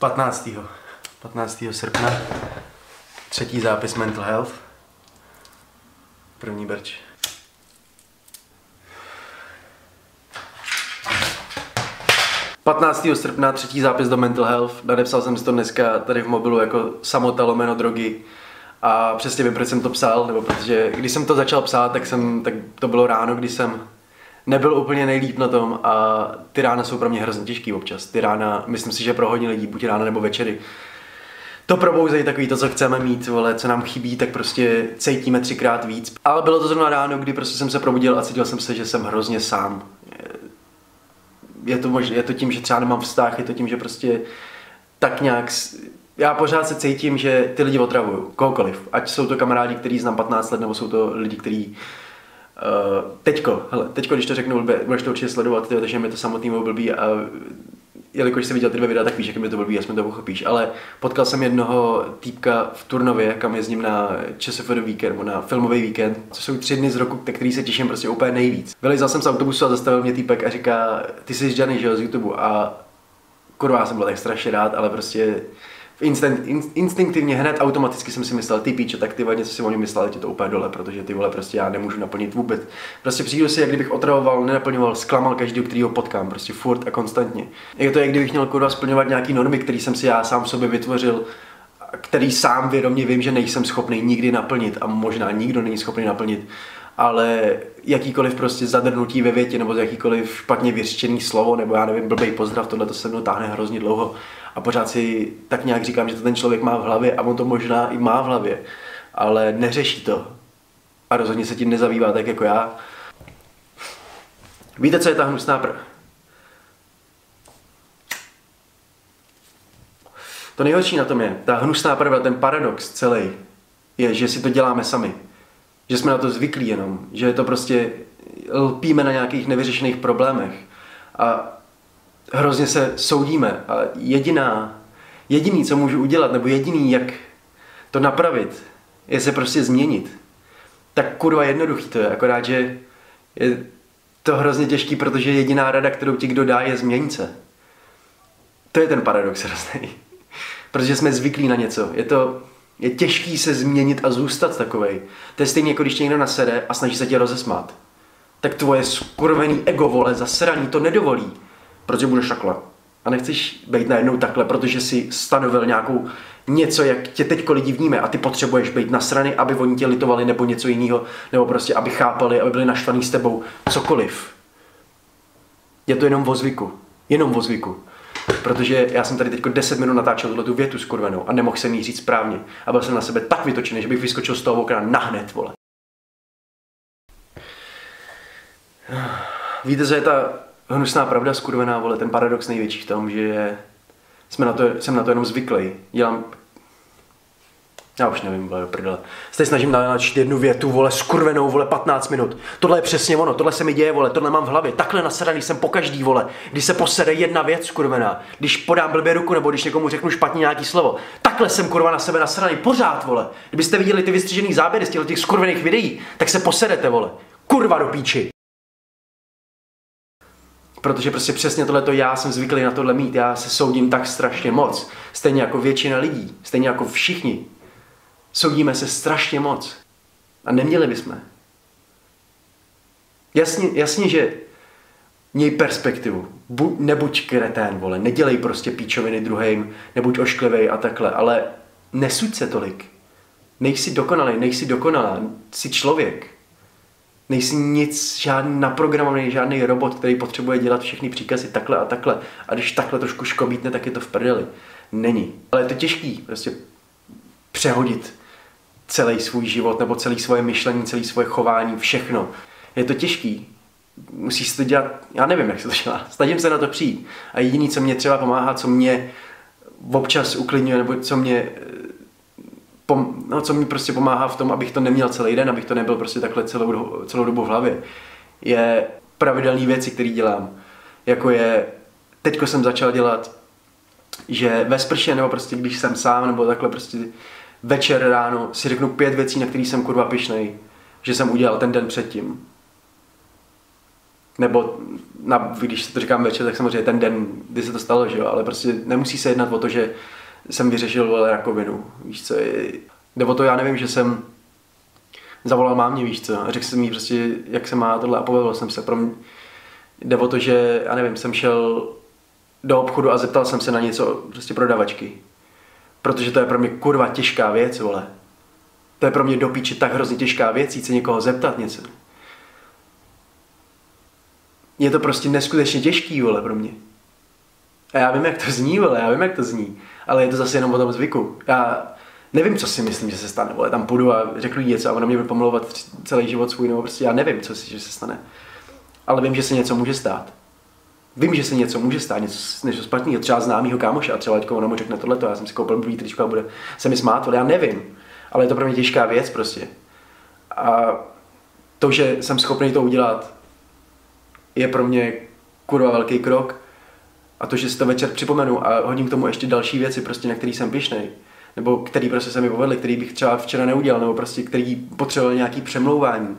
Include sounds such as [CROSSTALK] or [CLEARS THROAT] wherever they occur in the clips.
15. 15. srpna. Třetí zápis Mental Health. První berč. Patnáctého srpna, třetí zápis do Mental Health. Nadepsal jsem si to dneska tady v mobilu jako samota lomeno drogy. A přesně vím, proč jsem to psal, nebo protože když jsem to začal psát, tak, jsem, tak to bylo ráno, kdy jsem nebyl úplně nejlíp na tom a ty rána jsou pro mě hrozně těžký občas. Ty rána, myslím si, že pro hodně lidí, buď rána nebo večery, to probouzejí takový to, co chceme mít, vole, co nám chybí, tak prostě cítíme třikrát víc. Ale bylo to zrovna ráno, kdy prostě jsem se probudil a cítil jsem se, že jsem hrozně sám. Je to, možná, je to tím, že třeba nemám vztah, je to tím, že prostě tak nějak já pořád se cítím, že ty lidi otravují, kohokoliv. Ať jsou to kamarádi, který znám 15 let, nebo jsou to lidi, kteří Uh, teďko, hele, teďko, když to řeknu, budeš to určitě sledovat, tyjo, takže mi to samotný blbý a jelikož jsi viděl ty dvě videa, tak víš, jak mi to blbý, jasně to pochopíš, ale potkal jsem jednoho týpka v Turnově, kam jezdím na ČSFD víkend, nebo na filmový víkend, co jsou tři dny z roku, na který se těším prostě úplně nejvíc. Vylezal jsem z autobusu a zastavil mě týpek a říká, ty jsi Johnny, že jo, z YouTube a kurva, já jsem byl tak strašně rád, ale prostě instinkt, instinktivně hned automaticky jsem si myslel, ty píče, tak ty něco si o něm myslel, je to úplně dole, protože ty vole prostě já nemůžu naplnit vůbec. Prostě přijdu si, jak kdybych otravoval, nenaplňoval, zklamal každý, který ho potkám, prostě furt a konstantně. Je to, jak kdybych měl kurva splňovat nějaký normy, které jsem si já sám sobě vytvořil, který sám vědomě vím, že nejsem schopný nikdy naplnit a možná nikdo není schopný naplnit ale jakýkoliv prostě zadrnutí ve větě nebo jakýkoliv špatně vyřčený slovo nebo já nevím, blbej pozdrav, tohle to se mnou táhne hrozně dlouho. A pořád si tak nějak říkám, že to ten člověk má v hlavě a on to možná i má v hlavě, ale neřeší to. A rozhodně se tím nezabývá tak jako já. Víte, co je ta hnusná pr... To nejhorší na tom je, ta hnusná pravda, ten paradox celý, je, že si to děláme sami že jsme na to zvyklí jenom, že to prostě lpíme na nějakých nevyřešených problémech a hrozně se soudíme a jediná, jediný, co můžu udělat, nebo jediný, jak to napravit, je se prostě změnit. Tak kurva jednoduchý to je, akorát, že je to hrozně těžký, protože jediná rada, kterou ti kdo dá, je změnit se. To je ten paradox hrozný. [LAUGHS] protože jsme zvyklí na něco. Je to, je těžký se změnit a zůstat takovej. To je stejně jako když tě někdo nasede a snaží se tě rozesmát. Tak tvoje skurvený ego, vole, zasraný to nedovolí. Protože budeš takhle. A nechceš být najednou takhle, protože si stanovil nějakou něco, jak tě teď lidi vníme a ty potřebuješ být nasraný, aby oni tě litovali nebo něco jiného, nebo prostě aby chápali, aby byli naštvaní s tebou, cokoliv. Je to jenom o zvyku. Jenom o zvyku. Protože já jsem tady teď 10 minut natáčel tuhle tu větu skurvenou a nemohl jsem jí říct správně. A byl jsem na sebe tak vytočený, že bych vyskočil z toho okna nahned, vole. Víte, že je ta hnusná pravda skurvená, vole, ten paradox největší v tom, že jsme na to, jsem na to jenom zvyklý. Dělám já už nevím, vole, prdele. Se snažím načít jednu větu, vole, skurvenou, vole, 15 minut. Tohle je přesně ono, tohle se mi děje, vole, tohle mám v hlavě. Takhle nasraný jsem po každý, vole. Když se posede jedna věc, skurvená. Když podám blbě ruku, nebo když někomu řeknu špatně nějaký slovo. Takhle jsem, kurva, na sebe nasraný, pořád, vole. Kdybyste viděli ty vystřižený záběry z těch, skurvených videí, tak se posedete, vole. Kurva do píči. Protože prostě přesně tohle já jsem zvyklý na tohle mít. Já se soudím tak strašně moc. Stejně jako většina lidí. Stejně jako všichni. Soudíme se strašně moc. A neměli bychom. Jasně, jasně že měj perspektivu. Bu, nebuď kretén, vole. Nedělej prostě píčoviny druhým, nebuď ošklivej a takhle. Ale nesuď se tolik. Nejsi dokonalý, nejsi dokonalá. Jsi člověk. Nejsi nic, žádný naprogramovaný, žádný robot, který potřebuje dělat všechny příkazy takhle a takhle. A když takhle trošku škobítne, tak je to v prdeli. Není. Ale je to těžký, prostě přehodit celý svůj život nebo celý svoje myšlení, celý svoje chování, všechno. Je to těžký. Musíš to dělat, já nevím, jak se to dělá. Snažím se na to přijít. A jediný, co mě třeba pomáhá, co mě občas uklidňuje, nebo co mě pom, no, co mi prostě pomáhá v tom, abych to neměl celý den, abych to nebyl prostě takhle celou, celou dobu v hlavě, je pravidelné věci, které dělám. Jako je, teďko jsem začal dělat, že ve sprše, nebo prostě když jsem sám, nebo takhle prostě večer ráno si řeknu pět věcí, na které jsem kurva pišnej, že jsem udělal ten den předtím. nebo na, když se to říkám večer, tak samozřejmě ten den, kdy se to stalo, že jo, ale prostě nemusí se jednat o to, že jsem vyřešil rakovinu, víš co, jde o to, já nevím, že jsem zavolal mámě, víš co, a řekl jsem jí prostě, jak se má tohle a pobavil jsem se. Pro mě, jde o to, že, já nevím, jsem šel do obchodu a zeptal jsem se na něco prostě prodavačky. Protože to je pro mě kurva těžká věc, vole. To je pro mě do píči tak hrozně těžká věc, jít se někoho zeptat něco. Je to prostě neskutečně těžký, vole, pro mě. A já vím, jak to zní, vole, já vím, jak to zní. Ale je to zase jenom o tom zvyku. Já nevím, co si myslím, že se stane, vole, tam půjdu a řeknu něco a ona mě bude pomlouvat celý život svůj, nebo prostě já nevím, co si, že se stane. Ale vím, že se něco může stát. Vím, že se něco může stát, něco, něco špatného, třeba známýho kámoše a třeba teďko ono mu řekne tohleto, já jsem si koupil blbý tričko a bude se mi smát, ale já nevím. Ale je to pro mě těžká věc prostě. A to, že jsem schopný to udělat, je pro mě kurva velký krok. A to, že si to večer připomenu a hodím k tomu ještě další věci, prostě, na který jsem pišnej, nebo který prostě se mi povedli, který bych třeba včera neudělal, nebo prostě který potřeboval nějaký přemlouvání.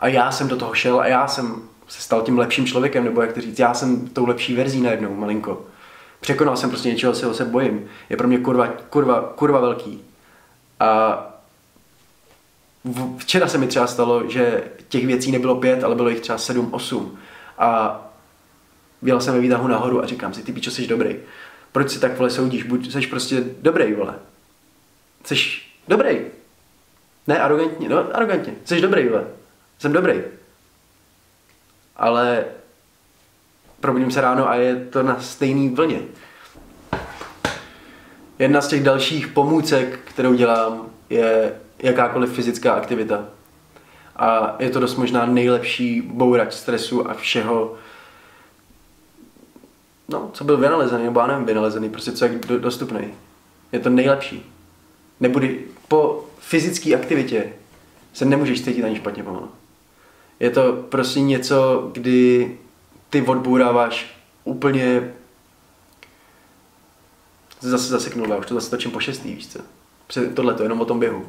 A já jsem do toho šel a já jsem se stal tím lepším člověkem, nebo jak to říct, já jsem tou lepší verzí najednou, malinko. Překonal jsem prostě něčeho, čeho se bojím. Je pro mě kurva, kurva, kurva velký. A včera se mi třeba stalo, že těch věcí nebylo pět, ale bylo jich třeba sedm, osm. A byl jsem ve výtahu nahoru a říkám si, ty pičo, jsi dobrý. Proč si tak vole soudíš? Buď jsi prostě dobrý, vole. Jsi dobrý. Ne arrogantně, no arrogantně. Jsi dobrý, vole. Jsem dobrý ale probudím se ráno a je to na stejný vlně. Jedna z těch dalších pomůcek, kterou dělám, je jakákoliv fyzická aktivita. A je to dost možná nejlepší bourač stresu a všeho, no, co byl vynalezený, nebo já nevím, vynalezený, prostě co je dostupný. Je to nejlepší. Nebudy, po fyzické aktivitě se nemůžeš cítit ani špatně pomalu. Je to prostě něco, kdy ty odbůráváš úplně zase zaseknul, už to zase točím po šestý, víš co. Tohle to jenom o tom běhu.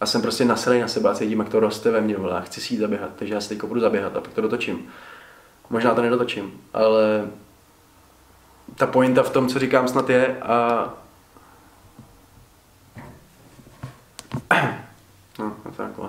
A jsem prostě naselej na sebe a cítím, jak to roste ve mně, vole, a chci si jít zaběhat, takže já si teď budu zaběhat a pak to dotočím. Možná to nedotočím, ale ta pointa v tom, co říkám, snad je a [CLEARS THROAT] no, to takhle.